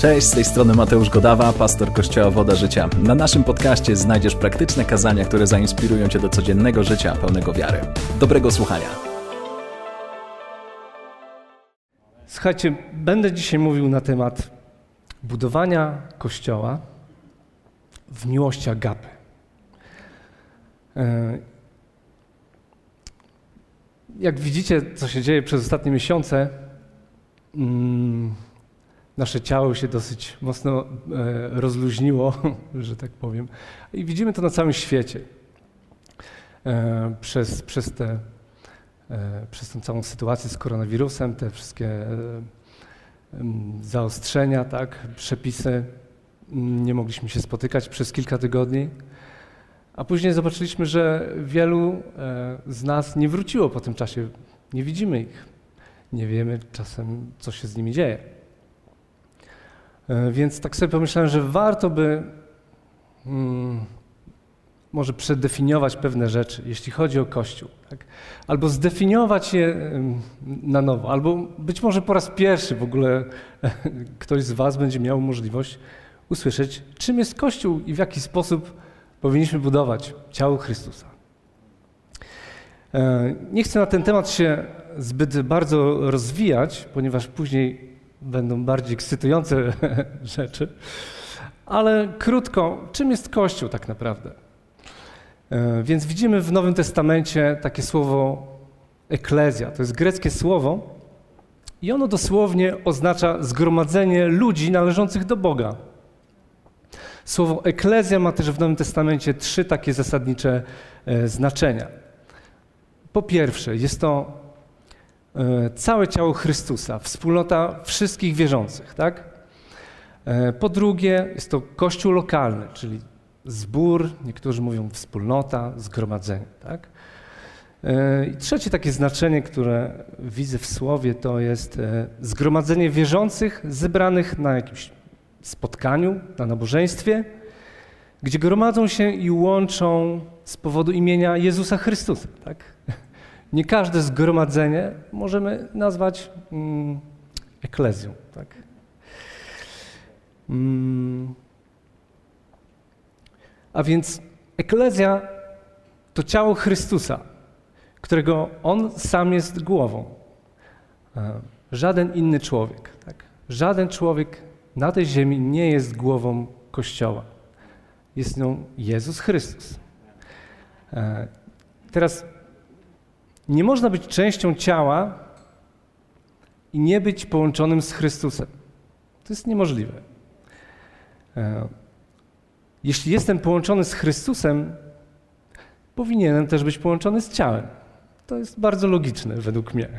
Cześć, z tej strony Mateusz Godawa, pastor Kościoła Woda Życia. Na naszym podcaście znajdziesz praktyczne kazania, które zainspirują Cię do codziennego życia pełnego wiary. Dobrego słuchania. Słuchajcie, będę dzisiaj mówił na temat budowania Kościoła w miłości agapy. E, jak widzicie, co się dzieje przez ostatnie miesiące, mm, nasze ciało się dosyć mocno e, rozluźniło, że tak powiem. I widzimy to na całym świecie. E, przez, przez, te, e, przez tę całą sytuację z koronawirusem, te wszystkie zaostrzenia, tak, przepisy, nie mogliśmy się spotykać przez kilka tygodni. A później zobaczyliśmy, że wielu z nas nie wróciło po tym czasie. Nie widzimy ich. Nie wiemy czasem, co się z nimi dzieje. E, więc tak sobie pomyślałem, że warto by hmm, może przedefiniować pewne rzeczy, jeśli chodzi o Kościół. Tak? Albo zdefiniować je na nowo, albo być może po raz pierwszy w ogóle ktoś z Was będzie miał możliwość usłyszeć, czym jest Kościół i w jaki sposób powinniśmy budować ciało Chrystusa. E, nie chcę na ten temat się zbyt bardzo rozwijać, ponieważ później będą bardziej ekscytujące rzeczy. Ale krótko, czym jest Kościół tak naprawdę? E, więc widzimy w Nowym Testamencie takie słowo eklezja. To jest greckie słowo i ono dosłownie oznacza zgromadzenie ludzi należących do Boga. Słowo eklezja ma też w Nowym Testamencie trzy takie zasadnicze e, znaczenia. Po pierwsze, jest to całe ciało Chrystusa, wspólnota wszystkich wierzących, tak? E, po drugie, jest to kościół lokalny, czyli zbór, niektórzy mówią wspólnota, zgromadzenie, tak? E, I trzecie takie znaczenie, które widzę w słowie, to jest zgromadzenie wierzących zebranych na jakimś spotkaniu, na nabożeństwie, gdzie gromadzą się i łączą z powodu imienia Jezusa Chrystusa, tak? Nie każde zgromadzenie możemy nazwać mm, eklezją. Tak? Mm. A więc eklezja to ciało Chrystusa, którego On sam jest głową. E, żaden inny człowiek. Tak? Żaden człowiek na tej ziemi nie jest głową Kościoła. Jest nią Jezus Chrystus. E, teraz nie można być częścią ciała i nie być połączonym z Chrystusem. To jest niemożliwe. E, jeśli jestem połączony z Chrystusem, powinienem też być połączony z ciałem. To jest bardzo logiczne według mnie.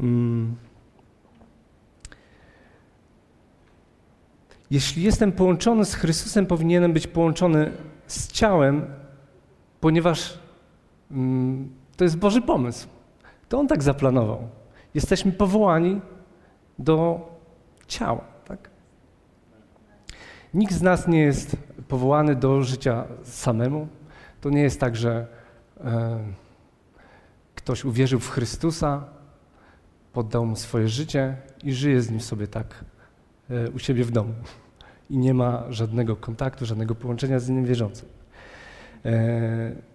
Mm. Jeśli jestem połączony z Chrystusem, powinienem być połączony z ciałem, ponieważ mm, to jest Boży pomysł. To On tak zaplanował. Jesteśmy powołani do ciała. Tak? Nikt z nas nie jest powołany do życia samemu. To nie jest tak, że e, ktoś uwierzył w Chrystusa, poddał mu swoje życie i żyje z nim sobie tak e, u siebie w domu. I nie ma żadnego kontaktu, żadnego połączenia z innym wierzącym. E,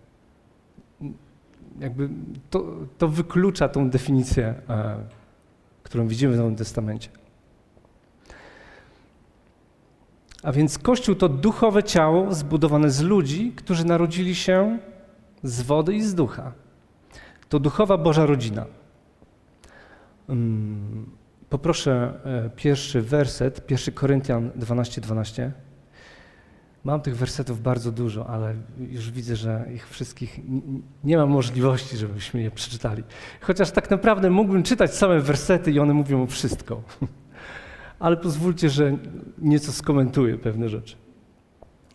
jakby to, to wyklucza tą definicję, e, którą widzimy w Nowym Testamencie. A więc Kościół to duchowe ciało zbudowane z ludzi, którzy narodzili się z wody i z ducha. To duchowa Boża rodzina. Mm, poproszę e, pierwszy werset, 1 Koryntian 12:12. 12. Mam tych wersetów bardzo dużo, ale już widzę, że ich wszystkich nie ma możliwości, żebyśmy je przeczytali. Chociaż tak naprawdę mógłbym czytać same wersety i one mówią wszystko. Ale pozwólcie, że nieco skomentuję pewne rzeczy.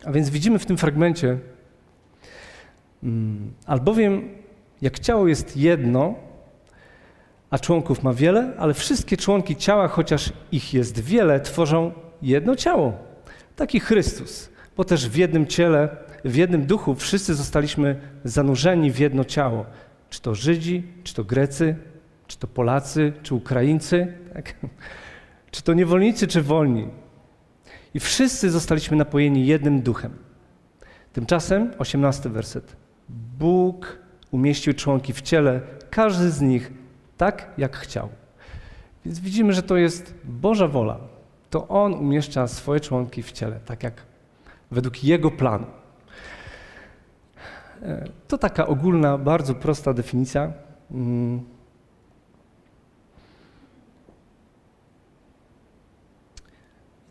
A więc widzimy w tym fragmencie, mm, albowiem jak ciało jest jedno, a członków ma wiele, ale wszystkie członki ciała, chociaż ich jest wiele, tworzą jedno ciało. Taki Chrystus bo też w jednym ciele, w jednym duchu wszyscy zostaliśmy zanurzeni w jedno ciało. Czy to Żydzi, czy to Grecy, czy to Polacy, czy Ukraińcy. Tak? czy to niewolnicy, czy wolni. I wszyscy zostaliśmy napojeni jednym duchem. Tymczasem, osiemnasty werset. Bóg umieścił członki w ciele, każdy z nich tak, jak chciał. Więc widzimy, że to jest Boża wola. To On umieszcza swoje członki w ciele, tak jak według Jego planu. E, to taka ogólna, bardzo prosta definicja. Mm.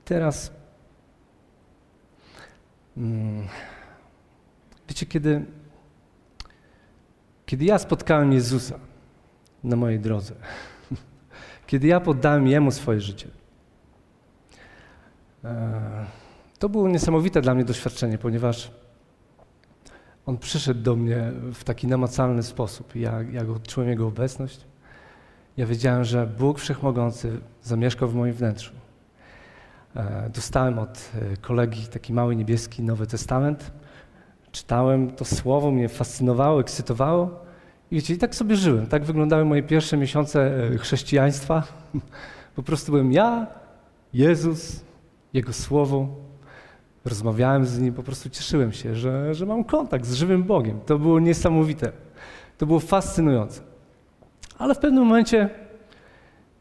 Teraz, mm, wiecie, kiedy, kiedy ja spotkałem Jezusa na mojej drodze, kiedy ja poddałem Jemu swoje życie, e, to było niesamowite dla mnie doświadczenie, ponieważ On przyszedł do mnie w taki namacalny sposób. Ja, ja odczułem Jego obecność. Ja wiedziałem, że Bóg Wszechmogący zamieszkał w moim wnętrzu. E, dostałem od e, kolegi taki mały niebieski Nowy Testament. Czytałem to słowo, mnie fascynowało, ekscytowało. I wiecie, i tak sobie żyłem. Tak wyglądały moje pierwsze miesiące e, chrześcijaństwa. Po prostu byłem ja, Jezus, Jego Słowo. Rozmawiałem z Nim, po prostu cieszyłem się, że, że mam kontakt z żywym Bogiem. To było niesamowite. To było fascynujące. Ale w pewnym momencie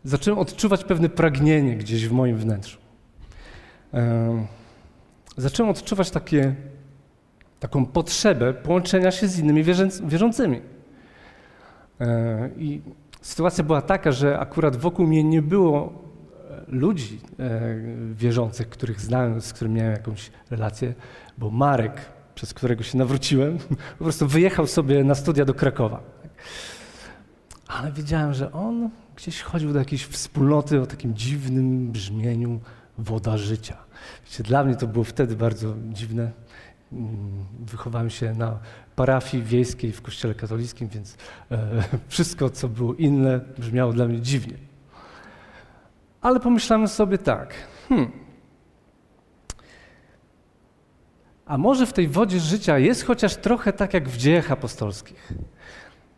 zacząłem odczuwać pewne pragnienie gdzieś w moim wnętrzu. Zacząłem odczuwać takie, taką potrzebę połączenia się z innymi wierzącymi. E, I sytuacja była taka, że akurat wokół mnie nie było ludzi e, wierzących, których znałem, z którymi miałem jakąś relację, bo Marek, przez którego się nawróciłem, po prostu wyjechał sobie na studia do Krakowa. Ale wiedziałem, że on gdzieś chodził do jakiejś wspólnoty o takim dziwnym brzmieniu woda życia. Wiecie, dla mnie to było wtedy bardzo dziwne. Mm, wychowałem się na parafii wiejskiej w kościele katolickim, więc e, wszystko, co było inne, brzmiało dla mnie dziwnie. Ale pomyślałem sobie tak, hmm, a może w tej wodzie życia jest chociaż trochę tak jak w dziejach apostolskich.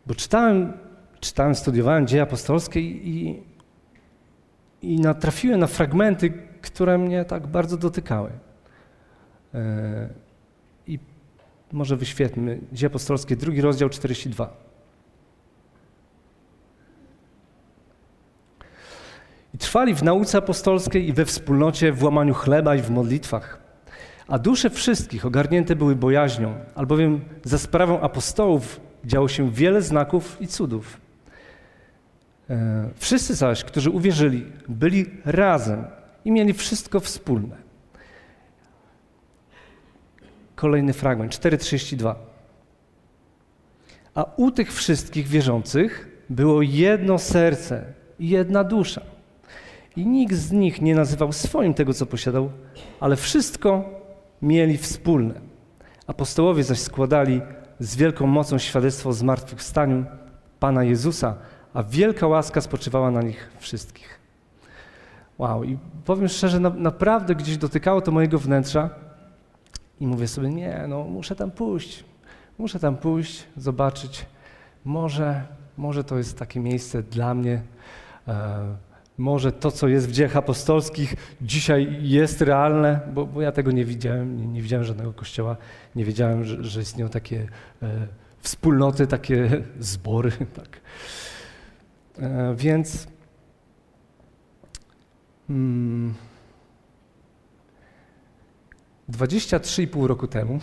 Bo czytałem, czytałem studiowałem dzieje apostolskie i, i natrafiłem na fragmenty, które mnie tak bardzo dotykały. E, I może wyświetlmy. Dzieje apostolskie, drugi rozdział 42. I trwali w nauce apostolskiej i we wspólnocie, w łamaniu chleba i w modlitwach. A dusze wszystkich ogarnięte były bojaźnią, albowiem za sprawą apostołów działo się wiele znaków i cudów. E, wszyscy zaś, którzy uwierzyli, byli razem i mieli wszystko wspólne. Kolejny fragment, 4:32. A u tych wszystkich wierzących było jedno serce i jedna dusza. I nikt z nich nie nazywał swoim tego, co posiadał, ale wszystko mieli wspólne. Apostołowie zaś składali z wielką mocą świadectwo o zmartwychwstaniu Pana Jezusa, a wielka łaska spoczywała na nich wszystkich. Wow, i powiem szczerze, na, naprawdę gdzieś dotykało to mojego wnętrza i mówię sobie, nie, no muszę tam pójść, muszę tam pójść, zobaczyć, może, może to jest takie miejsce dla mnie, e, może to, co jest w dziejach apostolskich, dzisiaj jest realne, bo, bo ja tego nie widziałem, nie, nie, widziałem żadnego kościoła, nie wiedziałem, że, że istnieją takie e, wspólnoty, takie zbory. Tak. E, więc hmm, 23,5 roku temu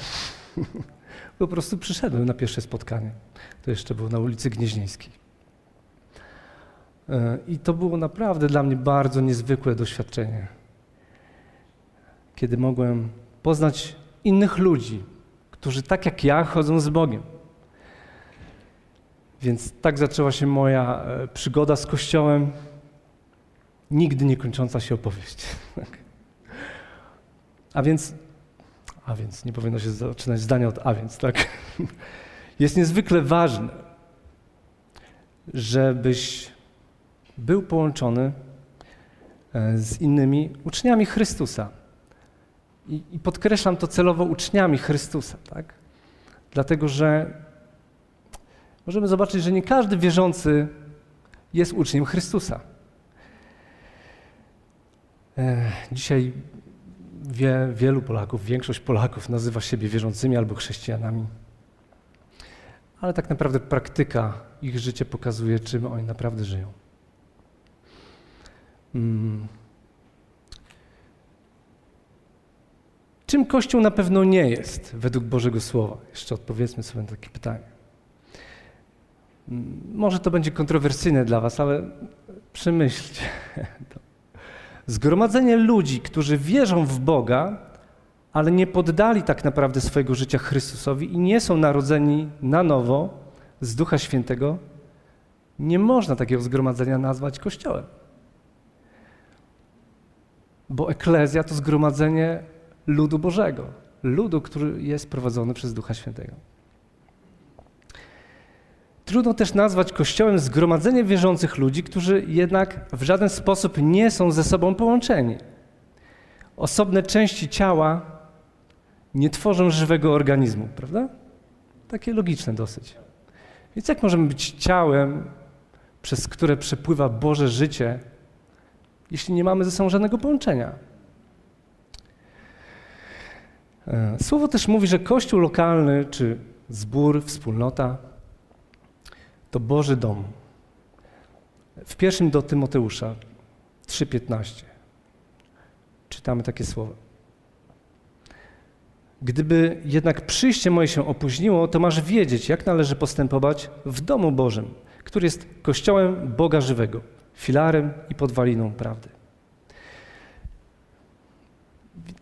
po prostu przyszedłem na pierwsze spotkanie. To jeszcze było na ulicy Gnieźnieńskiej. E, I to było naprawdę dla mnie bardzo niezwykłe doświadczenie, kiedy mogłem poznać innych ludzi, którzy tak jak ja chodzą z Bogiem. Więc tak zaczęła się moja e, przygoda z Kościołem, nigdy nie kończąca się opowieść. A więc, a więc, nie powinno się zaczynać zdania od a więc, tak? Jest niezwykle ważne, żebyś był połączony e, z innymi uczniami Chrystusa. I, I, podkreślam to celowo uczniami Chrystusa, tak? Dlatego, że możemy zobaczyć, że nie każdy wierzący jest uczniem Chrystusa. E, dzisiaj wie, wielu Polaków, większość Polaków nazywa siebie wierzącymi albo chrześcijanami. Ale tak naprawdę praktyka ich życia pokazuje, czym oni naprawdę żyją. Hmm. Czym Kościół na pewno nie jest według Bożego Słowa? Jeszcze odpowiedzmy sobie na takie pytanie. Hmm. Może to będzie kontrowersyjne dla Was, ale przemyślcie to. Zgromadzenie ludzi, którzy wierzą w Boga, ale nie poddali tak naprawdę swojego życia Chrystusowi i nie są narodzeni na nowo z Ducha Świętego, nie można takiego zgromadzenia nazwać Kościołem. Bo eklezja to zgromadzenie ludu Bożego, ludu, który jest prowadzony przez Ducha Świętego. Trudno też nazwać Kościołem zgromadzenie wierzących ludzi, którzy jednak w żaden sposób nie są ze sobą połączeni. Osobne części ciała nie tworzą żywego organizmu, prawda? Takie logiczne dosyć. Więc jak możemy być ciałem, przez które przepływa Boże życie, jeśli nie mamy ze sobą żadnego połączenia? E, słowo też mówi, że kościół lokalny, czy zbór, wspólnota, to Boży dom. W pierwszym do Tymoteusza 3:15 czytamy takie słowa. Gdyby jednak przyjście moje się opóźniło, to masz wiedzieć, jak należy postępować w domu Bożym, który jest kościołem Boga żywego, filarem i podwaliną prawdy.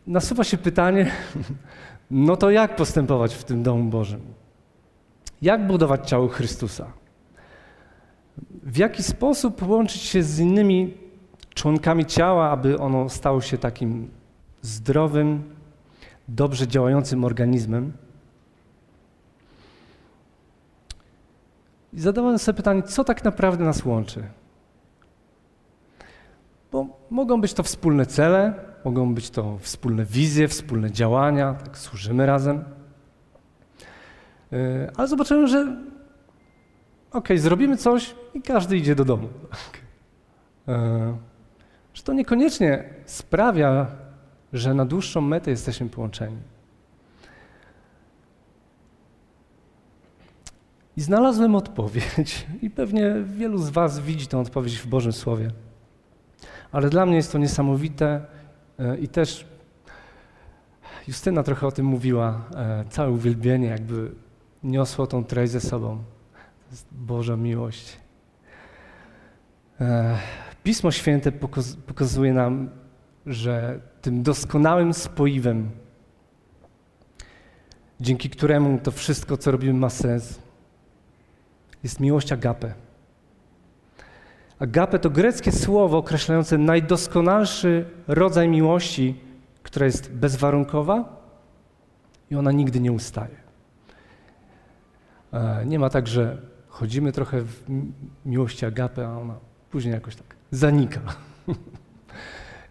Nasuwa się pytanie, no to jak postępować w tym domu Bożym? Jak budować ciało Chrystusa? w jaki sposób połączyć się z innymi członkami ciała, aby ono stało się takim zdrowym, dobrze działającym organizmem. I zadawałem sobie pytanie, co tak naprawdę nas łączy? Bo mogą być to wspólne cele, mogą być to wspólne wizje, wspólne działania, tak służymy razem. Yy, ale zobaczyłem, że ok, zrobimy coś i każdy idzie do domu. E, że to niekoniecznie sprawia, że na dłuższą metę jesteśmy połączeni. I znalazłem odpowiedź, i pewnie wielu z Was widzi tę odpowiedź w Bożym Słowie. Ale dla mnie jest to niesamowite e, i też Justyna trochę o tym mówiła. E, całe uwielbienie jakby niosło tą treść ze sobą Boża miłość. E, Pismo Święte pokazuje nam, że tym doskonałym spoiwem, dzięki któremu to wszystko, co robimy, ma sens, jest miłość agape. Agape to greckie słowo określające najdoskonalszy rodzaj miłości, która jest bezwarunkowa i ona nigdy nie ustaje. E, nie ma tak, że chodzimy trochę w miłości agapy, a ona później jakoś tak zanika.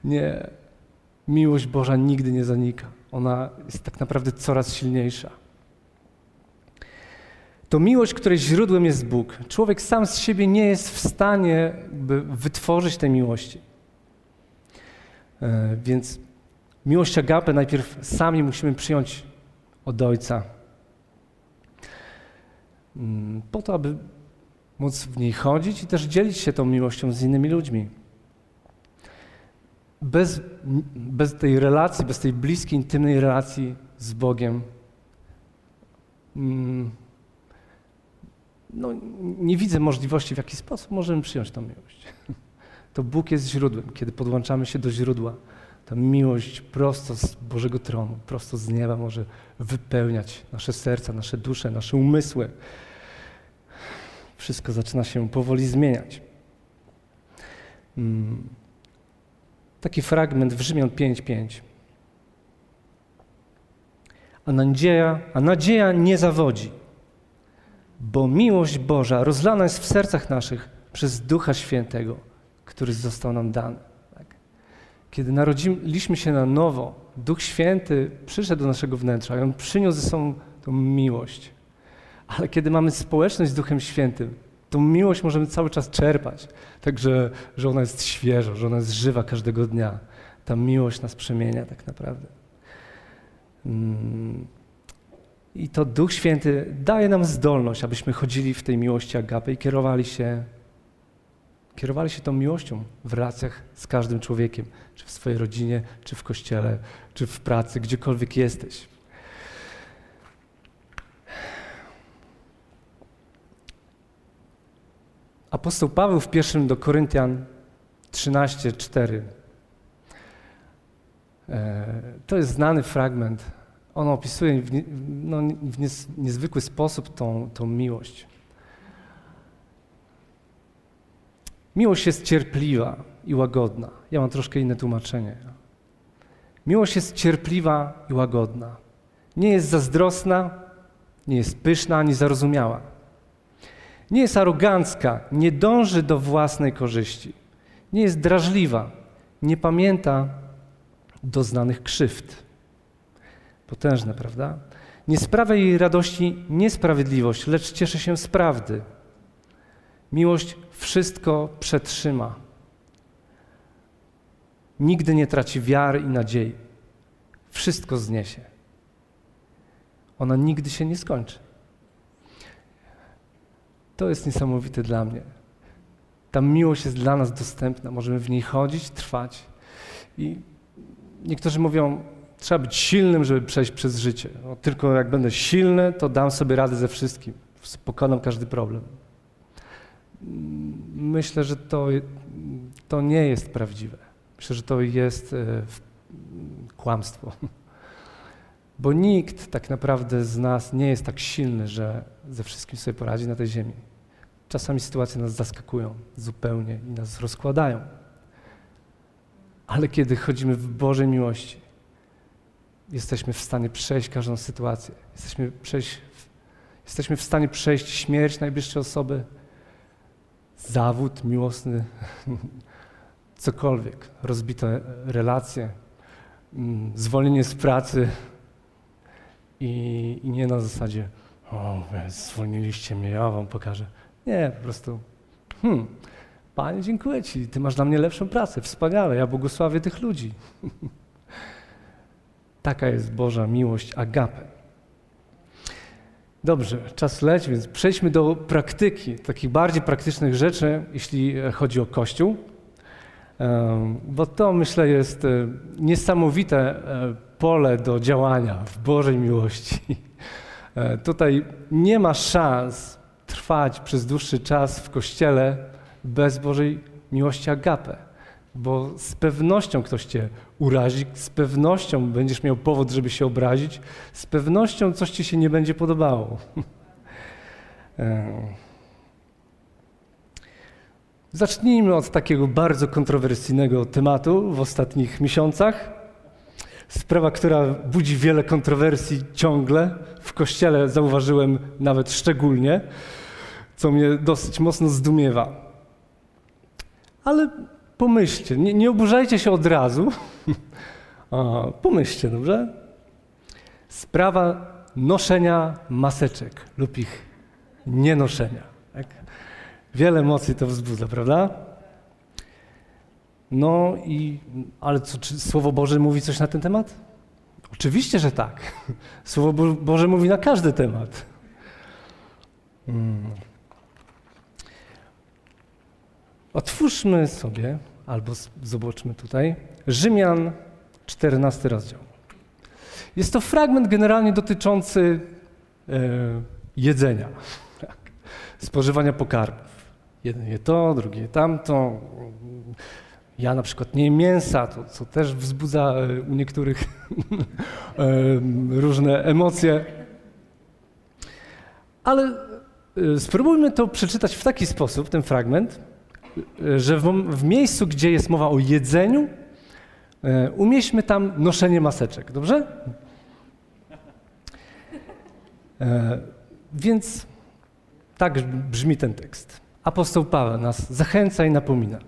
nie, miłość Boża nigdy nie zanika. Ona jest tak naprawdę coraz silniejsza. To miłość, której źródłem jest Bóg. Człowiek sam z siebie nie jest w stanie wytworzyć tej miłości. E, więc miłość agapę najpierw sami musimy przyjąć od Ojca. Mm, po to, aby móc w niej chodzić i też dzielić się tą miłością z innymi ludźmi. Bez, bez tej relacji, bez tej bliskiej, intymnej relacji z Bogiem, mm, no, nie widzę możliwości, w jaki sposób możemy przyjąć tą miłość. To Bóg jest źródłem. Kiedy podłączamy się do źródła, ta miłość prosto z Bożego tronu, prosto z nieba może wypełniać nasze serca, nasze dusze, nasze umysły wszystko zaczyna się powoli zmieniać. Hmm. Taki fragment w Rzymian 5:5. A nadzieja, a nadzieja nie zawodzi, bo miłość Boża rozlana jest w sercach naszych przez Ducha Świętego, który został nam dany. Tak? Kiedy narodziliśmy się na nowo, Duch Święty przyszedł do naszego wnętrza i On przyniósł ze sobą tą miłość. Ale kiedy mamy społeczność z Duchem Świętym, tą miłość możemy cały czas czerpać. Także, że ona jest świeża, że ona jest żywa każdego dnia. Ta miłość nas przemienia tak naprawdę. Mm. I to Duch Święty daje nam zdolność, abyśmy chodzili w tej miłości agapy i kierowali się, kierowali się tą miłością w relacjach z każdym człowiekiem, czy w swojej rodzinie, czy w kościele, czy w pracy, gdziekolwiek jesteś. Apostoł Paweł w pierwszym do Koryntian 13:4. E, to jest znany fragment. On opisuje w, no, w nies, niezwykły sposób tą, tą miłość. Miłość jest cierpliwa i łagodna. Ja mam troszkę inne tłumaczenie. Miłość jest cierpliwa i łagodna. Nie jest zazdrosna, nie jest pyszna ani zarozumiała. Nie jest arogancka, nie dąży do własnej korzyści. Nie jest drażliwa, nie pamięta doznanych krzywd. Potężne, prawda? Nie sprawia jej radości niesprawiedliwość, lecz cieszy się z prawdy. Miłość wszystko przetrzyma. Nigdy nie traci wiary i nadziei. Wszystko zniesie. Ona nigdy się nie skończy. To jest niesamowite dla mnie. Ta miłość jest dla nas dostępna, możemy w niej chodzić, trwać. I niektórzy mówią, trzeba być silnym, żeby przejść przez życie. No, tylko jak będę silny, to dam sobie radę ze wszystkim, pokonam każdy problem. Myślę, że to, to nie jest prawdziwe. Myślę, że to jest e, kłamstwo. Bo nikt tak naprawdę z nas nie jest tak silny, że ze wszystkim sobie poradzi na tej ziemi. Czasami sytuacje nas zaskakują zupełnie i nas rozkładają. Ale kiedy chodzimy w Bożej miłości, jesteśmy w stanie przejść każdą sytuację. Jesteśmy, przejść, jesteśmy w stanie przejść śmierć najbliższej osoby, zawód miłosny, cokolwiek, rozbite relacje, mm, zwolnienie z pracy i, i nie na zasadzie o, zwolniliście mnie, ja wam pokażę. Nie, po prostu, hmm, Panie, dziękuję Ci, Ty masz dla mnie lepszą pracę, wspaniale, ja błogosławię tych ludzi. Taka jest Boża miłość agapę. Dobrze, czas leci, więc przejdźmy do praktyki, takich bardziej praktycznych rzeczy, jeśli chodzi o Kościół, bo to myślę jest e, niesamowite e, pole do działania w Bożej miłości. E, tutaj nie ma szans trwać przez dłuższy czas w kościele bez Bożej miłości agapę. Bo z pewnością ktoś cię urazi, z pewnością będziesz miał powód, żeby się obrazić, z pewnością coś ci się nie będzie podobało. E. Zacznijmy od takiego bardzo kontrowersyjnego tematu w ostatnich miesiącach. Sprawa, która budzi wiele kontrowersji ciągle. W kościele zauważyłem nawet szczególnie co mnie dosyć mocno zdumiewa. Ale pomyślcie, nie, nie oburzajcie się od razu. pomyślcie, dobrze? Sprawa noszenia maseczek lub ich nienoszenia. Tak? Wiele emocji to wzbudza, prawda? No i, ale co, czy Słowo Boże mówi coś na ten temat? Oczywiście, że tak. Słowo Boże mówi na każdy temat. Hmm. Otwórzmy sobie, albo zobaczmy tutaj, Rzymian 14 rozdział. Jest to fragment generalnie dotyczący e, jedzenia, tak. spożywania pokarmów. Jeden je to, drugi je tamto. Ja na przykład nie jem mięsa, to, co też wzbudza e, u niektórych e, różne emocje. Ale spróbujmy to przeczytać w taki sposób, ten fragment, że w, w miejscu, gdzie jest mowa o jedzeniu, e, umieśćmy tam noszenie maseczek, dobrze? E, więc tak brzmi ten tekst. Apostoł Paweł nas zachęca i napomina.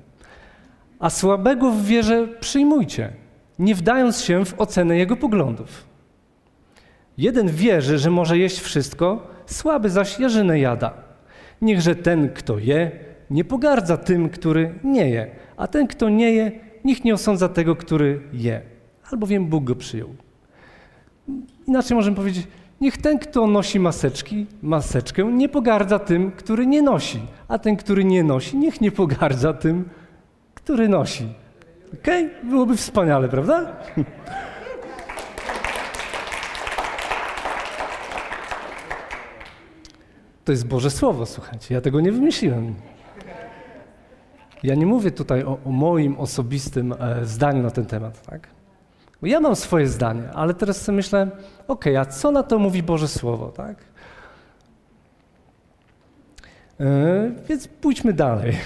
A słabego w wierze przyjmujcie, nie wdając się w ocenę jego poglądów. Jeden wierzy, że może jeść wszystko, słaby zaś jarzynę jada. Niechże ten, kto je, nie pogardza tym, który nie je, a ten, kto nie je, nikt nie osądza tego, który je, albowiem Bóg go przyjął. Inaczej możemy powiedzieć, niech ten, kto nosi maseczki, maseczkę, nie pogardza tym, który nie nosi, a ten, który nie nosi, niech nie pogardza tym, który nosi. Okej? Okay? Byłoby wspaniale, prawda? To jest Boże Słowo, słuchajcie, ja tego nie wymyśliłem. Ja nie mówię tutaj o, o moim osobistym e, zdaniu na ten temat, tak? Bo ja mam swoje zdanie, ale teraz sobie myślę, okej, okay, a co na to mówi Boże Słowo, tak? E, więc pójdźmy dalej.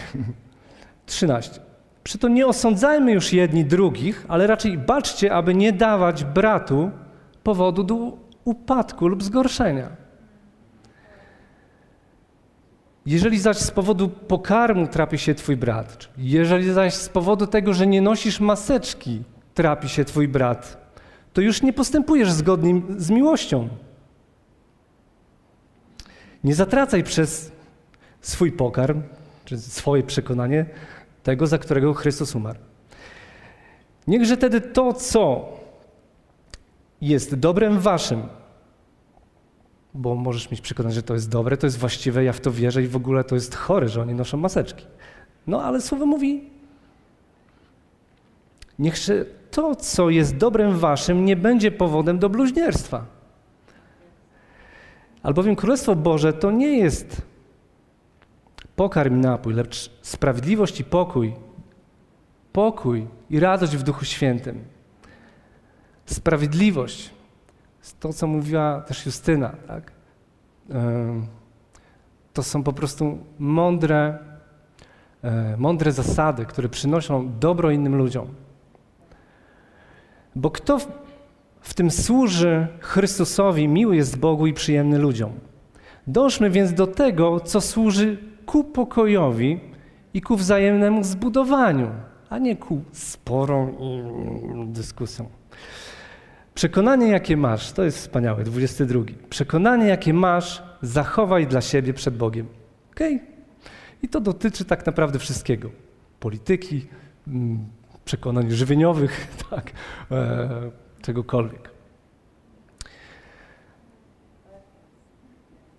13. Przyto nie osądzajmy już jedni drugich, ale raczej baczcie, aby nie dawać bratu powodu do upadku lub zgorszenia. Jeżeli zaś z powodu pokarmu trapi się twój brat, jeżeli zaś z powodu tego, że nie nosisz maseczki, trapi się twój brat, to już nie postępujesz zgodnie z miłością. Nie zatracaj przez swój pokarm, czy swoje przekonanie tego, za którego Chrystus umarł. Niechże tedy to, co jest dobrem waszym, bo możesz mieć przekonanie, że to jest dobre, to jest właściwe, ja w to wierzę i w ogóle to jest chore, że oni noszą maseczki. No ale słowo mówi, niech to, co jest dobrem waszym, nie będzie powodem do bluźnierstwa. Albowiem Królestwo Boże to nie jest pokarm i napój, lecz sprawiedliwość i pokój. Pokój i radość w Duchu Świętym. Sprawiedliwość to, co mówiła też Justyna, tak? to są po prostu mądre, e, mądre zasady, które przynoszą dobro innym ludziom. Bo kto w, w tym służy Chrystusowi, miły jest Bogu i przyjemny ludziom. Dążmy więc do tego, co służy ku pokojowi i ku wzajemnemu zbudowaniu, a nie ku sporom i dyskusjom. Przekonanie, jakie masz, to jest wspaniałe, 22. Przekonanie, jakie masz, zachowaj dla siebie przed Bogiem. Okej? Okay? I to dotyczy tak naprawdę wszystkiego. Polityki, mm, przekonań żywieniowych, tak, e, czegokolwiek.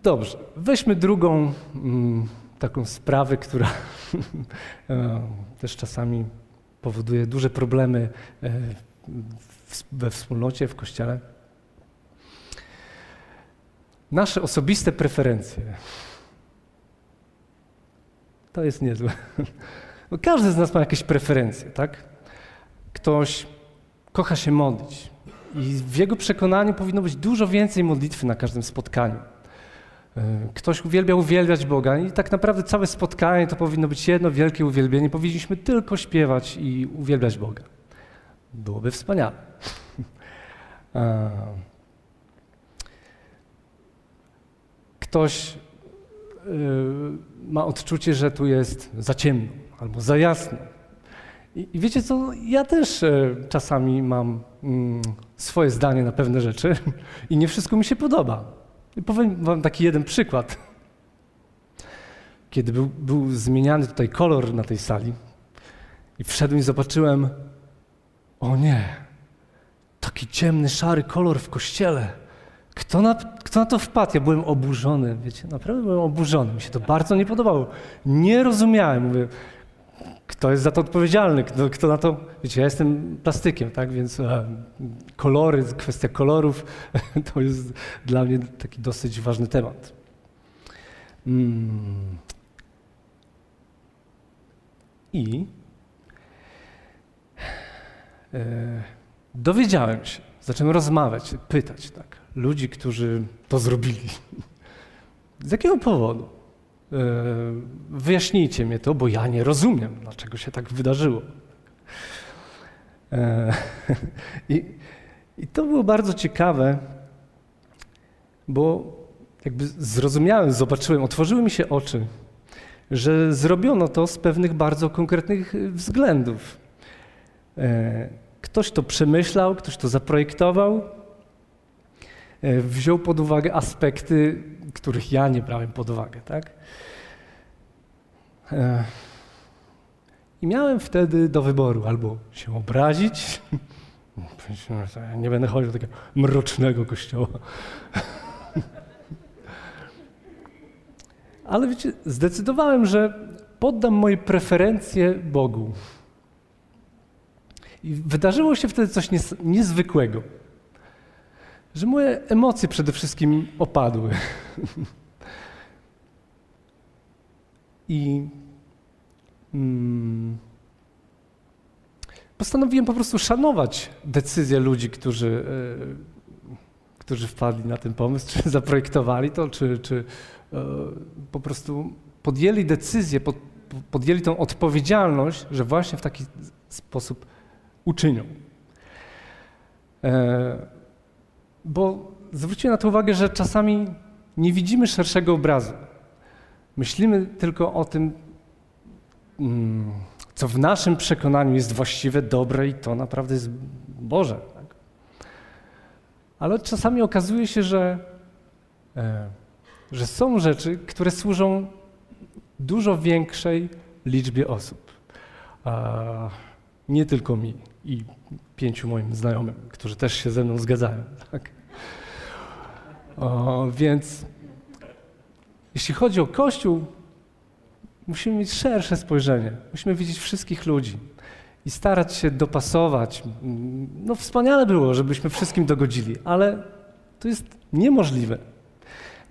Dobrze, weźmy drugą mm, taką sprawę, która e, też czasami powoduje duże problemy e, we wspólnocie, w kościele. Nasze osobiste preferencje. To jest niezłe. Bo każdy z nas ma jakieś preferencje, tak? Ktoś kocha się modlić i w jego przekonaniu powinno być dużo więcej modlitwy na każdym spotkaniu. E, ktoś uwielbia uwielbiać Boga i tak naprawdę całe spotkanie to powinno być jedno wielkie uwielbienie. Powinniśmy tylko śpiewać i uwielbiać Boga. Byłoby wspaniale. Ktoś y, ma odczucie, że tu jest za ciemno albo za jasno. I, wiecie co, ja też y, czasami mam mm, swoje zdanie na pewne rzeczy i nie wszystko mi się podoba. I powiem wam taki jeden przykład. Kiedy był, był zmieniany tutaj kolor na tej sali i wszedłem i zobaczyłem, o nie, taki ciemny, szary kolor w kościele. Kto na, kto na to wpadł? Ja byłem oburzony, wiecie, naprawdę byłem oburzony. Mi się to bardzo nie podobało. Nie rozumiałem. Mówię, kto jest za to odpowiedzialny? Kto, kto na to... Wiecie, ja jestem plastykiem, tak? Więc e, kolory, kwestia kolorów to jest dla mnie taki dosyć ważny temat. Mm. I... E, dowiedziałem się, zacząłem rozmawiać, pytać tak, ludzi, którzy to zrobili. Z jakiego powodu? E, wyjaśnijcie mnie to, bo ja nie rozumiem, dlaczego się tak wydarzyło. E, I, I to było bardzo ciekawe, bo jakby zrozumiałem, zobaczyłem, otworzyły mi się oczy, że zrobiono to z pewnych bardzo konkretnych względów. Ktoś to przemyślał, ktoś to zaprojektował, e, wziął pod uwagę aspekty, których ja nie brałem pod uwagę. Tak? E, I miałem wtedy do wyboru albo się obrazić, nie będę chodził do takiego mrocznego kościoła. Ale wiecie, zdecydowałem, że poddam moje preferencje Bogu. I wydarzyło się wtedy coś niezwykłego, że moje emocje przede wszystkim opadły. I mm, postanowiłem po prostu szanować decyzje ludzi, którzy, e, którzy wpadli na ten pomysł, czy zaprojektowali to, czy, czy e, po prostu podjęli decyzję, pod, podjęli tą odpowiedzialność, że właśnie w taki sposób uczynią. E, bo zwróćcie na to uwagę, że czasami nie widzimy szerszego obrazu. Myślimy tylko o tym, mm, co w naszym przekonaniu jest właściwe, dobre i to naprawdę jest Boże. Tak? Ale czasami okazuje się, że, e, że są rzeczy, które służą dużo większej liczbie osób. Nie tylko mi i pięciu moim znajomym, którzy też się ze mną zgadzają. Tak? O, więc jeśli chodzi o Kościół, musimy mieć szersze spojrzenie. Musimy widzieć wszystkich ludzi i starać się dopasować. No wspaniale było, żebyśmy wszystkim dogodzili, ale to jest niemożliwe.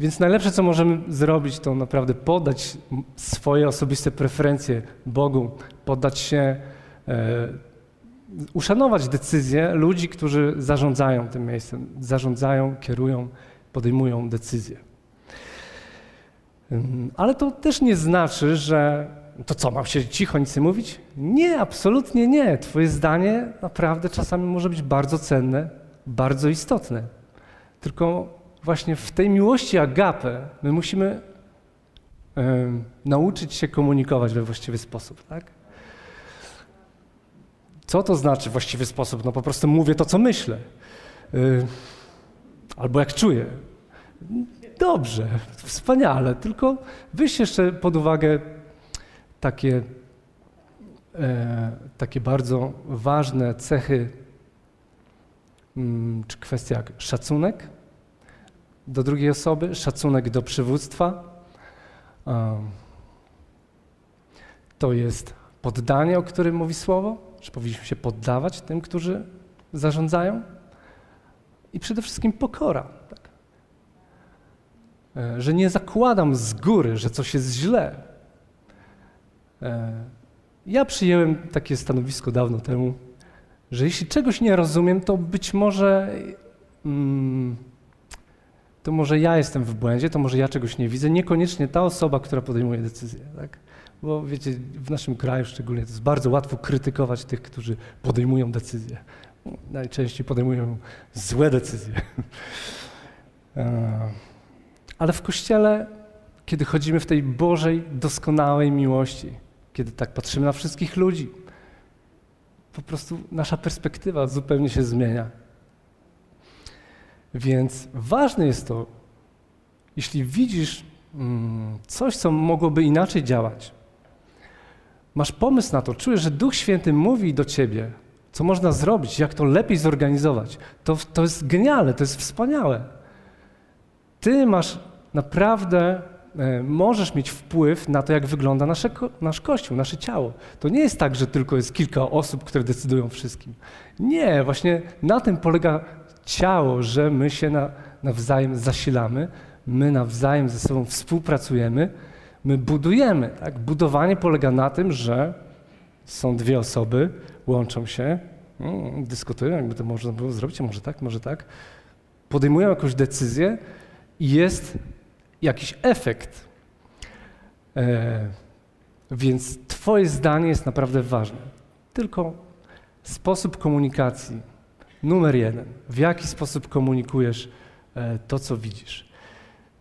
Więc najlepsze, co możemy zrobić, to naprawdę poddać swoje osobiste preferencje Bogu, poddać się, e, uszanować decyzje ludzi, którzy zarządzają tym miejscem, zarządzają, kierują, podejmują decyzje. Ale to też nie znaczy, że to co, mam się cicho nic nie mówić? Nie, absolutnie nie. Twoje zdanie naprawdę czasami może być bardzo cenne, bardzo istotne. Tylko właśnie w tej miłości agape my musimy nauczyć się komunikować we właściwy sposób, tak? Co to znaczy właściwy sposób? No po prostu mówię to, co myślę. Y, albo jak czuję. Dobrze, wspaniale, tylko weź jeszcze pod uwagę takie, e, takie bardzo ważne cechy, mm, czy kwestia jak szacunek do drugiej osoby, szacunek do przywództwa. To jest poddanie, o którym mówi słowo, że powinniśmy się poddawać tym, którzy zarządzają. I przede wszystkim pokora. E, że nie zakładam z góry, że coś jest źle. E, ja przyjęłem takie stanowisko dawno temu, że jeśli czegoś nie rozumiem, to być może mm, to może ja jestem w błędzie, to może ja czegoś nie widzę, niekoniecznie ta osoba, która podejmuje decyzję. Tak? Bo wiecie, w naszym kraju szczególnie to jest bardzo łatwo krytykować tych, którzy podejmują decyzje. Najczęściej podejmują złe decyzje. E, ale w Kościele, kiedy chodzimy w tej Bożej, doskonałej miłości, kiedy tak patrzymy na wszystkich ludzi, po prostu nasza perspektywa zupełnie się zmienia. Więc ważne jest to, jeśli widzisz mm, coś, co mogłoby inaczej działać, masz pomysł na to, czujesz, że Duch Święty mówi do ciebie, co można zrobić, jak to lepiej zorganizować, to, to jest genialne, to jest wspaniałe. Ty masz naprawdę, e, możesz mieć wpływ na to, jak wygląda nasze, nasz Kościół, nasze ciało. To nie jest tak, że tylko jest kilka osób, które decydują wszystkim. Nie, właśnie na tym polega ciało, że my się na, nawzajem zasilamy, my nawzajem ze sobą współpracujemy, my budujemy. Tak? Budowanie polega na tym, że są dwie osoby, łączą się, mm, dyskutują, jakby to można było zrobić, może tak, może tak, podejmują jakąś decyzję, i jest jakiś efekt. E, więc Twoje zdanie jest naprawdę ważne. Tylko sposób komunikacji, numer jeden, w jaki sposób komunikujesz e, to, co widzisz.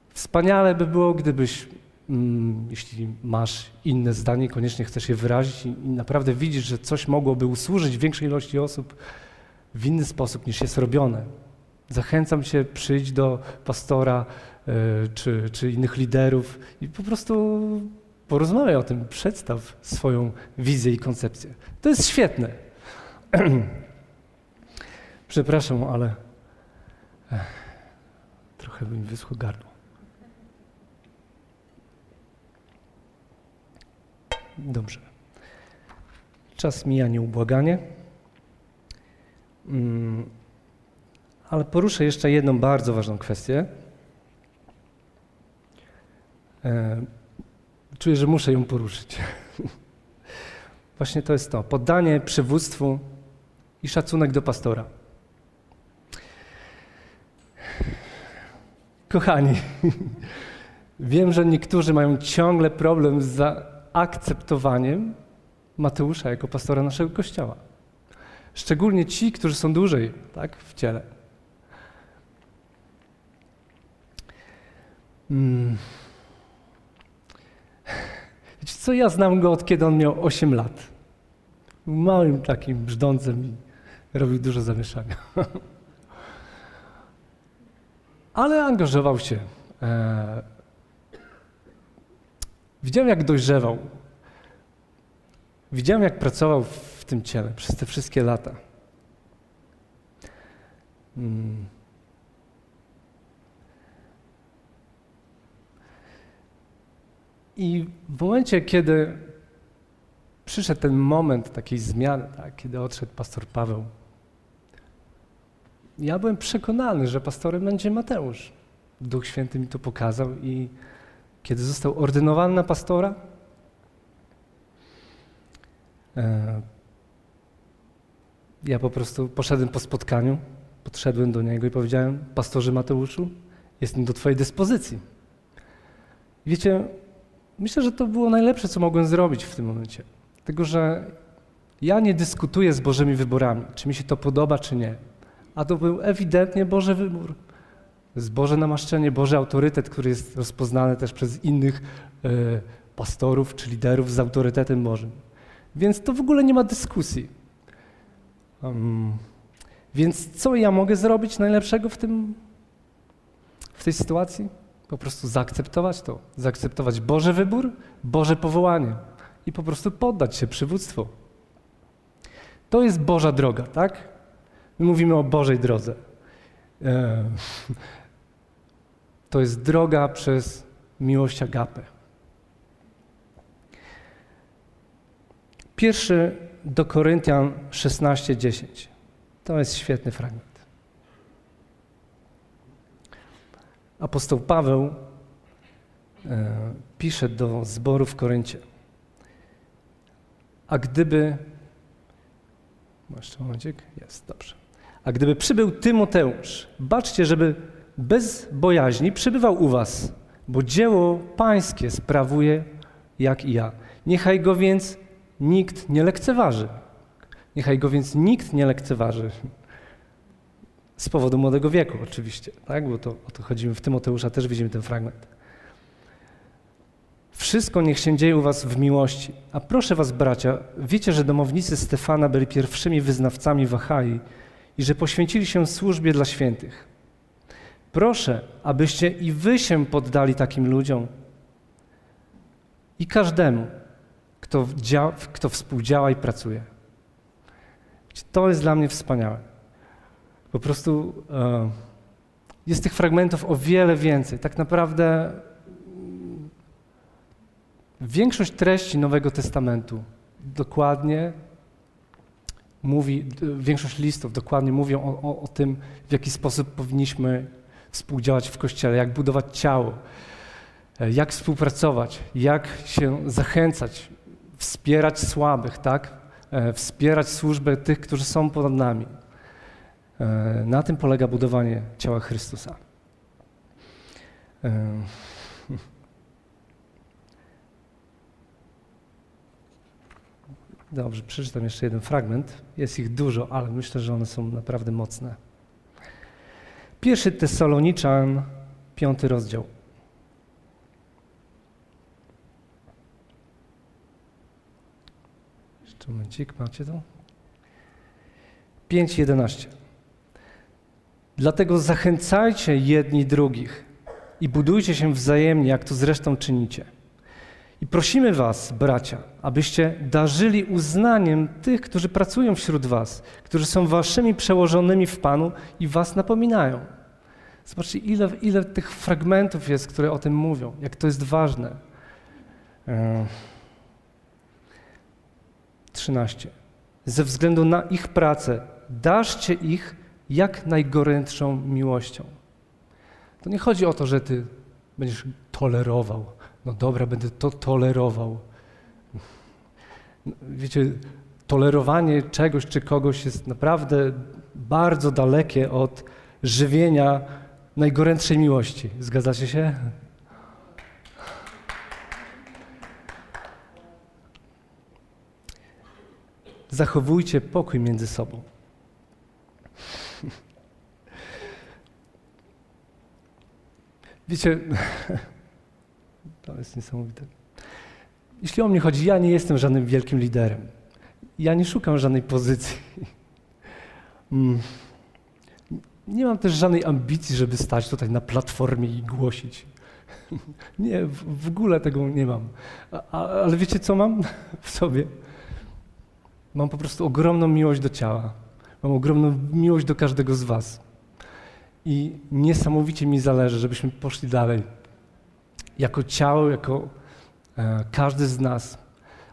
Wspaniale by było, gdybyś, jeśli masz inne zdanie, koniecznie chcesz je wyrazić i, naprawdę widzisz, że coś mogłoby usłużyć większej ilości osób w inny sposób niż jest robione Zachęcam cię, przyjdź do pastora y, czy, czy innych liderów i po prostu porozmawiaj o tym, przedstaw swoją wizję i koncepcję. To jest świetne. Przepraszam, ale Ech, trochę mi wyschło gardło. Dobrze. Czas mija nieubłaganie. Mm, ale poruszę jeszcze jedną bardzo ważną kwestię. E, czuję, że muszę ją poruszyć. Właśnie to jest to. Poddanie przywództwu i szacunek do pastora. Kochani, wiem, że niektórzy mają ciągle problem z zaakceptowaniem Mateusza jako pastora naszego kościoła. Szczególnie ci, którzy są dłużej tak, w ciele. Hmm. Wiecie co, ja znam go od kiedy on miał 8 lat. Był małym takim brzdącem i robił dużo zamieszania. Ale angażował się. Widziałem, jak dojrzewał. Widziałem, jak pracował w tym ciele przez te wszystkie lata. Hmm. I w momencie, kiedy przyszedł ten moment takiej zmiany, tak, kiedy odszedł pastor Paweł, ja byłem przekonany, że pastorem będzie Mateusz. Duch Święty mi to pokazał i kiedy został ordynowany na pastora, e, ja po prostu poszedłem po spotkaniu, podszedłem do niego i powiedziałem, pastorze Mateuszu, jestem do twojej dyspozycji. Wiecie, myślę, że to było najlepsze, co mogłem zrobić w tym momencie. Dlatego, że ja nie dyskutuję z Bożymi wyborami, czy mi się to podoba, czy nie. A to był ewidentnie Boży wybór. Jest Boże namaszczenie, Boży autorytet, który jest rozpoznany też przez innych e, pastorów czy liderów z autorytetem Bożym. Więc to w ogóle nie ma dyskusji. Um, więc co ja mogę zrobić najlepszego w, tym, w tej sytuacji? Po prostu zaakceptować to. Zaakceptować Boży wybór, Boże powołanie i po prostu poddać się przywództwu. To jest Boża droga, tak? My mówimy o Bożej drodze. To jest droga przez miłość agapę. Pierwszy do Koryntian 16:10. To jest świetny fragment. Apostoł Paweł e, pisze do zboru w Koryncie. A gdyby. Jeszcze momencik? Jest, dobrze. A gdyby przybył Tymoteusz, baczcie, żeby bez bojaźni przybywał u was, bo dzieło pańskie sprawuje jak i ja. Niechaj go więc nikt nie lekceważy. Niechaj go więc nikt nie lekceważy. Z powodu młodego wieku oczywiście, tak? bo to, o to chodzimy w Tymoteusza, też widzimy ten fragment. Wszystko niech się dzieje u was w miłości. A proszę was, bracia, wiecie, że domownicy Stefana byli pierwszymi wyznawcami Wachai i że poświęcili się służbie dla świętych. Proszę, abyście i wy się poddali takim ludziom i każdemu, kto, kto współdziała i pracuje. To jest dla mnie wspaniałe. Po prostu e, jest tych fragmentów o wiele więcej. Tak naprawdę mm, większość treści Nowego Testamentu dokładnie mówi, większość listów dokładnie mówią o, o, o tym, w jaki sposób powinniśmy współdziałać w Kościele, jak budować ciało, e, jak współpracować, jak się zachęcać, wspierać słabych, tak? E, wspierać służbę tych, którzy są ponad nami. E, na tym polega budowanie ciała Chrystusa. Dobrze, przeczytam jeszcze jeden fragment. Jest ich dużo, ale myślę, że one są naprawdę mocne. Pierwszy Tesaloniczan, piąty rozdział. Jeszcze momencik, macie to? 5.11. Dlatego zachęcajcie jedni drugich i budujcie się wzajemnie, jak to zresztą czynicie. I prosimy Was, bracia, abyście darzyli uznaniem tych, którzy pracują wśród Was, którzy są Waszymi przełożonymi w Panu i Was napominają. Zobaczcie, ile, ile tych fragmentów jest, które o tym mówią, jak to jest ważne. 13. Ze względu na ich pracę, daszcie ich jak najgorętszą miłością. To nie chodzi o to, że ty będziesz tolerował. No dobra, będę to tolerował. Wiecie, tolerowanie czegoś czy kogoś jest naprawdę bardzo dalekie od żywienia najgorętszej miłości. Zgadzacie się? Zachowujcie pokój między sobą. Wiecie, to jest niesamowite. Jeśli o mnie chodzi, ja nie jestem żadnym wielkim liderem. Ja nie szukam żadnej pozycji. Mm. Nie mam też żadnej ambicji, żeby stać tutaj na platformie i głosić. Nie, w ogóle tego nie mam. Ale wiecie, co mam w sobie? Mam po prostu ogromną miłość do ciała. Mam ogromną miłość do każdego z Was. I niesamowicie mi zależy, żebyśmy poszli dalej. Jako ciało, jako e, każdy z nas,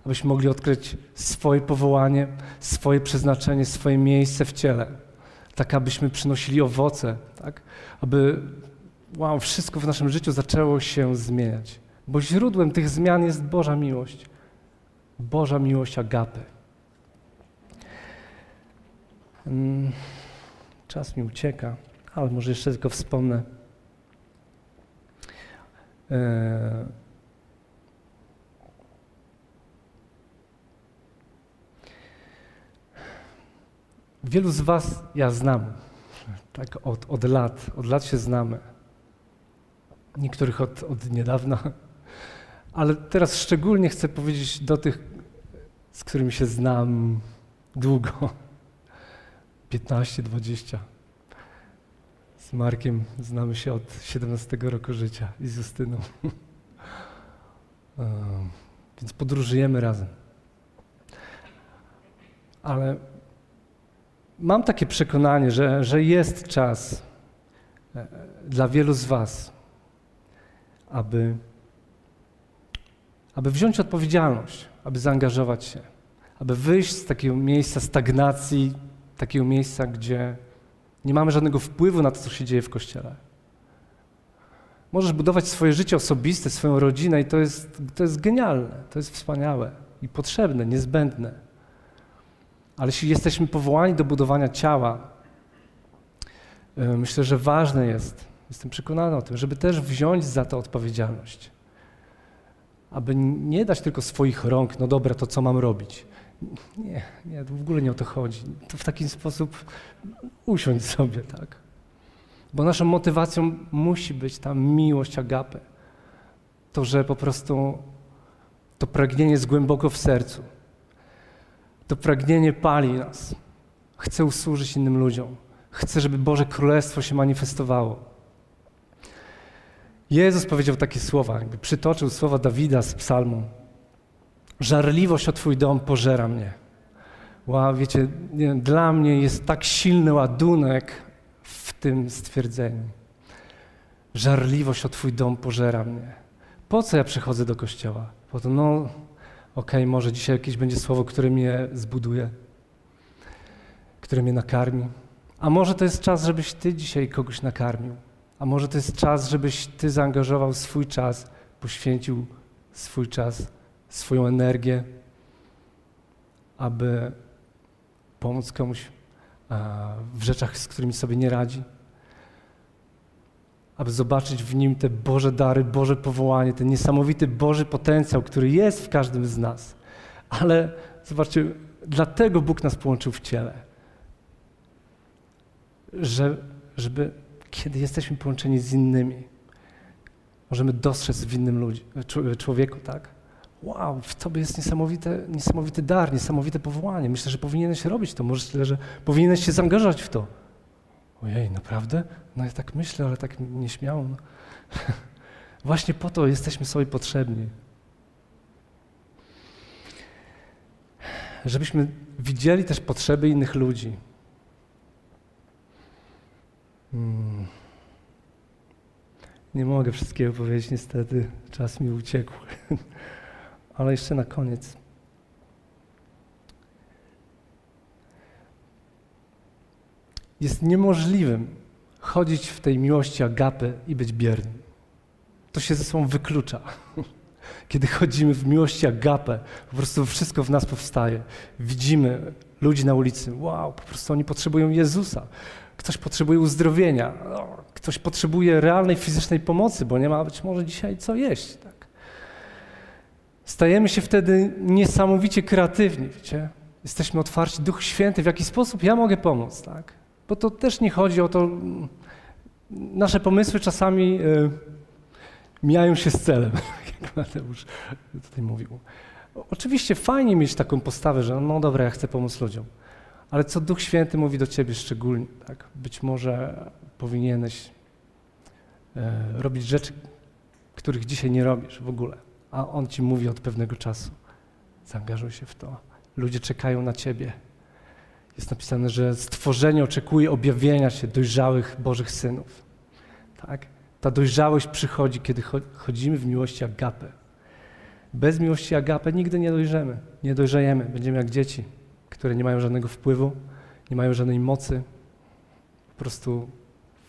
abyśmy mogli odkryć swoje powołanie, swoje przeznaczenie, swoje miejsce w ciele. Tak, abyśmy przynosili owoce, tak? aby wow, wszystko w naszym życiu zaczęło się zmieniać. Bo źródłem tych zmian jest Boża miłość. Boża miłość agapy. Mm, czas mi ucieka ale może jeszcze tylko wspomnę. E, wielu z Was ja znam, tak od, od lat, od lat się znamy. Niektórych od, od niedawna, ale teraz szczególnie chcę powiedzieć do tych, z którymi się znam długo 15, 20. Markiem znamy się od 17 roku życia i z Justyną. Więc podróżujemy razem. Ale mam takie przekonanie, że, że jest czas e, dla wielu z Was, aby, aby wziąć odpowiedzialność, aby zaangażować się, aby wyjść z takiego miejsca stagnacji, takiego miejsca, gdzie nie mamy żadnego wpływu na to, co się dzieje w kościele. Możesz budować swoje życie osobiste, swoją rodzinę i to jest, to jest genialne, to jest wspaniałe i potrzebne, niezbędne. Ale jeśli jesteśmy powołani do budowania ciała, e, myślę, że ważne jest, jestem przekonany o tym, żeby też wziąć za to odpowiedzialność. Aby nie dać tylko swoich rąk, no dobra, to co mam robić? Nie, nie, w ogóle nie o to chodzi. To w taki sposób usiąść sobie, tak? Bo naszą motywacją musi być ta miłość agapy. To, że po prostu to pragnienie jest głęboko w sercu. To pragnienie pali nas. Chcę usłużyć innym ludziom. Chcę, żeby Boże Królestwo się manifestowało. Jezus powiedział takie słowa, jakby przytoczył słowa Dawida z psalmu. Żarliwość o Twój dom pożera mnie. Wow, wiecie, nie, dla mnie jest tak silny ładunek w tym stwierdzeniu. Żarliwość o Twój dom pożera mnie. Po co ja przychodzę do kościoła? Po to, no, okej, okay, może dzisiaj jakieś będzie słowo, które mnie zbuduje, które mnie nakarmi. A może to jest czas, żebyś Ty dzisiaj kogoś nakarmił. A może to jest czas, żebyś Ty zaangażował swój czas, poświęcił swój czas swoją energię, aby pomóc komuś w rzeczach, z którymi sobie nie radzi, aby zobaczyć w nim te Boże dary, Boże powołanie, ten niesamowity Boży potencjał, który jest w każdym z nas. Ale zobaczcie, dlatego Bóg nas połączył w ciele. Że, żeby kiedy jesteśmy połączeni z innymi, możemy dostrzec w innym ludzi, człowieku, tak? Wow, w tobie jest niesamowite, niesamowity dar, niesamowite powołanie. Myślę, że powinieneś robić to. Może że powinieneś się zaangażować w to. Ojej, naprawdę? No ja tak myślę, ale tak nieśmiało. No. Właśnie po to jesteśmy sobie potrzebni. żebyśmy widzieli też potrzeby innych ludzi. Hmm. Nie mogę wszystkiego powiedzieć, niestety, czas mi uciekł. Ale jeszcze na koniec. Jest niemożliwym chodzić w tej miłości agapy i być biernym. To się ze sobą wyklucza. Kiedy chodzimy w miłości agapę, po prostu wszystko w nas powstaje. Widzimy ludzi na ulicy, wow, po prostu oni potrzebują Jezusa. Ktoś potrzebuje uzdrowienia, ktoś potrzebuje realnej fizycznej pomocy, bo nie ma być może dzisiaj co jeść. Tak? Stajemy się wtedy niesamowicie kreatywni, wiecie? Jesteśmy otwarci, Duch Święty, w jaki sposób ja mogę pomóc, tak? Bo to też nie chodzi o to, nasze pomysły czasami y, mijają się z celem, jak Mateusz tutaj mówił. Oczywiście fajnie mieć taką postawę, że no dobra, ja chcę pomóc ludziom, ale co Duch Święty mówi do ciebie szczególnie, tak? Być może powinieneś e, robić rzeczy, których dzisiaj nie robisz w ogóle, a On ci mówi od pewnego czasu. Zaangażuj się w to. Ludzie czekają na ciebie. Jest napisane, że stworzenie oczekuje objawienia się dojrzałych Bożych synów. Tak? Ta dojrzałość przychodzi, kiedy chodzimy w miłości agapę. Bez miłości agapę nigdy nie dojrzemy, nie dojrzejemy. Będziemy jak dzieci, które nie mają żadnego wpływu, nie mają żadnej mocy. Po prostu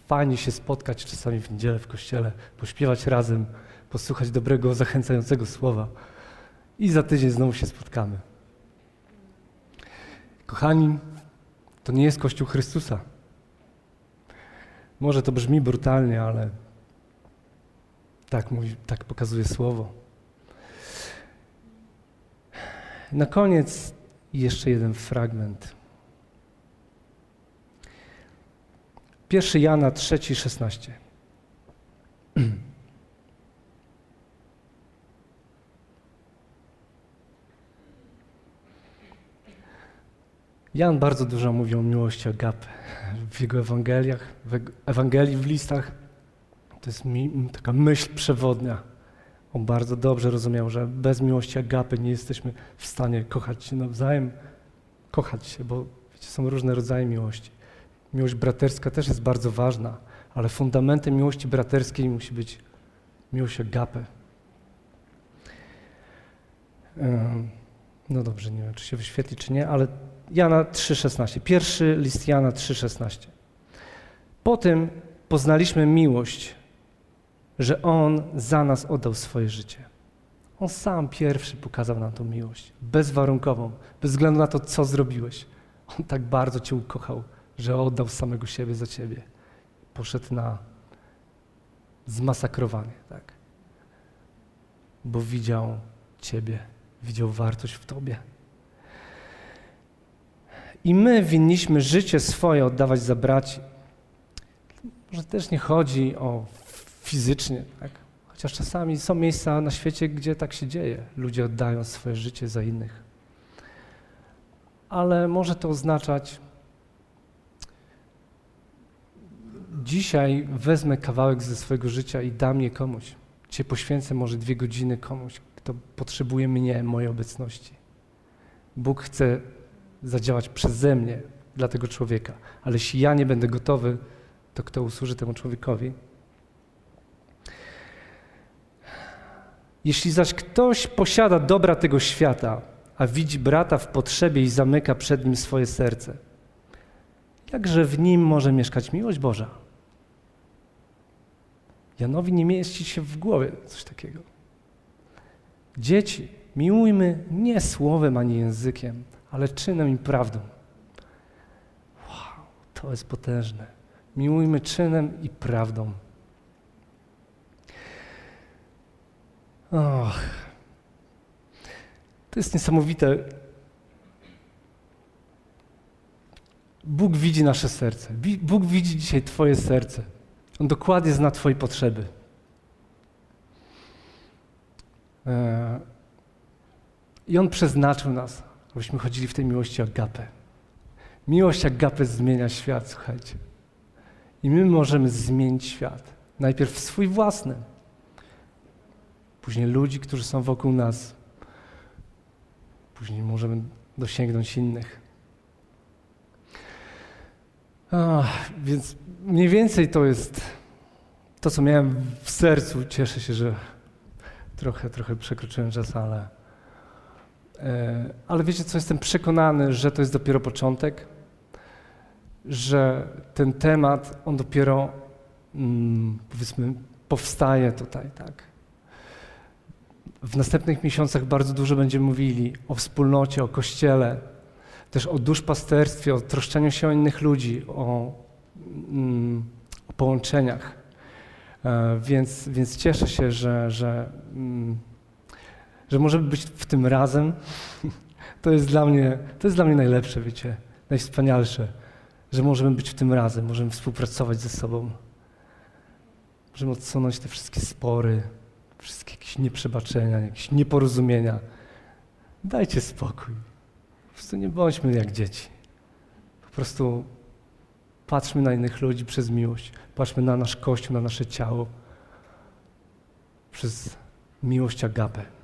fajnie się spotkać czasami w niedzielę w kościele, pośpiewać razem, posłuchać dobrego, zachęcającego słowa i za tydzień znowu się spotkamy. Kochani, to nie jest Kościół Chrystusa. Może to brzmi brutalnie, ale tak, mówi, tak pokazuje Słowo. Na koniec jeszcze jeden fragment. 1 Jana 3, Jan bardzo dużo mówi o miłości agapy w jego Ewangeliach, w Ewangelii, w listach. To jest mi, taka myśl przewodnia. On bardzo dobrze rozumiał, że bez miłości agapy nie jesteśmy w stanie kochać się nawzajem, kochać się, bo wiecie, są różne rodzaje miłości. Miłość braterska też jest bardzo ważna, ale fundamentem miłości braterskiej musi być miłość agapy. No dobrze, nie wiem, czy się wyświetli, czy nie, ale Jana 3,16. Pierwszy list Jana 3,16. Po tym poznaliśmy miłość, że On za nas oddał swoje życie. On sam pierwszy pokazał nam tą miłość, bezwarunkową, bez względu na to, co zrobiłeś. On tak bardzo Cię ukochał, że oddał samego siebie za Ciebie. Poszedł na zmasakrowanie, tak? Bo widział Ciebie, widział wartość w Tobie. I my winniśmy życie swoje oddawać za braci. Może też nie chodzi o fizycznie, tak? chociaż czasami są miejsca na świecie, gdzie tak się dzieje. Ludzie oddają swoje życie za innych. Ale może to oznaczać, dzisiaj wezmę kawałek ze swojego życia i dam je komuś. Cię poświęcę może dwie godziny komuś, kto potrzebuje mnie, mojej obecności. Bóg chce zadziałać przeze mnie dla tego człowieka. Ale jeśli ja nie będę gotowy, to kto usłuży temu człowiekowi? Jeśli zaś ktoś posiada dobra tego świata, a widzi brata w potrzebie i zamyka przed nim swoje serce, jakże w nim może mieszkać miłość Boża? Janowi nie mieści się w głowie coś takiego. Dzieci, miłujmy nie słowem ani językiem, ale czynem i prawdą. Wow, to jest potężne. Miłujmy czynem i prawdą. Och, to jest niesamowite. Bóg widzi nasze serce. Bóg widzi dzisiaj Twoje serce. On dokładnie zna Twoje potrzeby. E, I On przeznaczył nas abyśmy chodzili w tej miłości agape. Miłość agape zmienia świat, słuchajcie. I my możemy zmienić świat. Najpierw swój własny, później ludzi, którzy są wokół nas. Później możemy dosięgnąć innych. Ach, więc mniej więcej to jest to, co miałem w sercu. Cieszę się, że trochę, trochę przekroczyłem czas, ale, ale wiecie co, jestem przekonany, że to jest dopiero początek, że ten temat, on dopiero mm, powiedzmy powstaje tutaj, tak. W następnych miesiącach bardzo dużo będziemy mówili o wspólnocie, o Kościele, też o duszpasterstwie, o troszczeniu się o innych ludzi, o, mm, o połączeniach. E, więc, więc cieszę się, że, że, mm, że możemy być w tym razem. To jest dla mnie, to jest dla mnie najlepsze, wiecie, najwspanialsze, że możemy być w tym razem, możemy współpracować ze sobą. Możemy odsunąć te wszystkie spory, wszystkie jakieś nieprzebaczenia, jakieś nieporozumienia. Dajcie spokój. Po prostu nie bądźmy jak dzieci. Po prostu patrzmy na innych ludzi przez miłość. Patrzmy na nasz Kościół, na nasze ciało przez miłość agapę.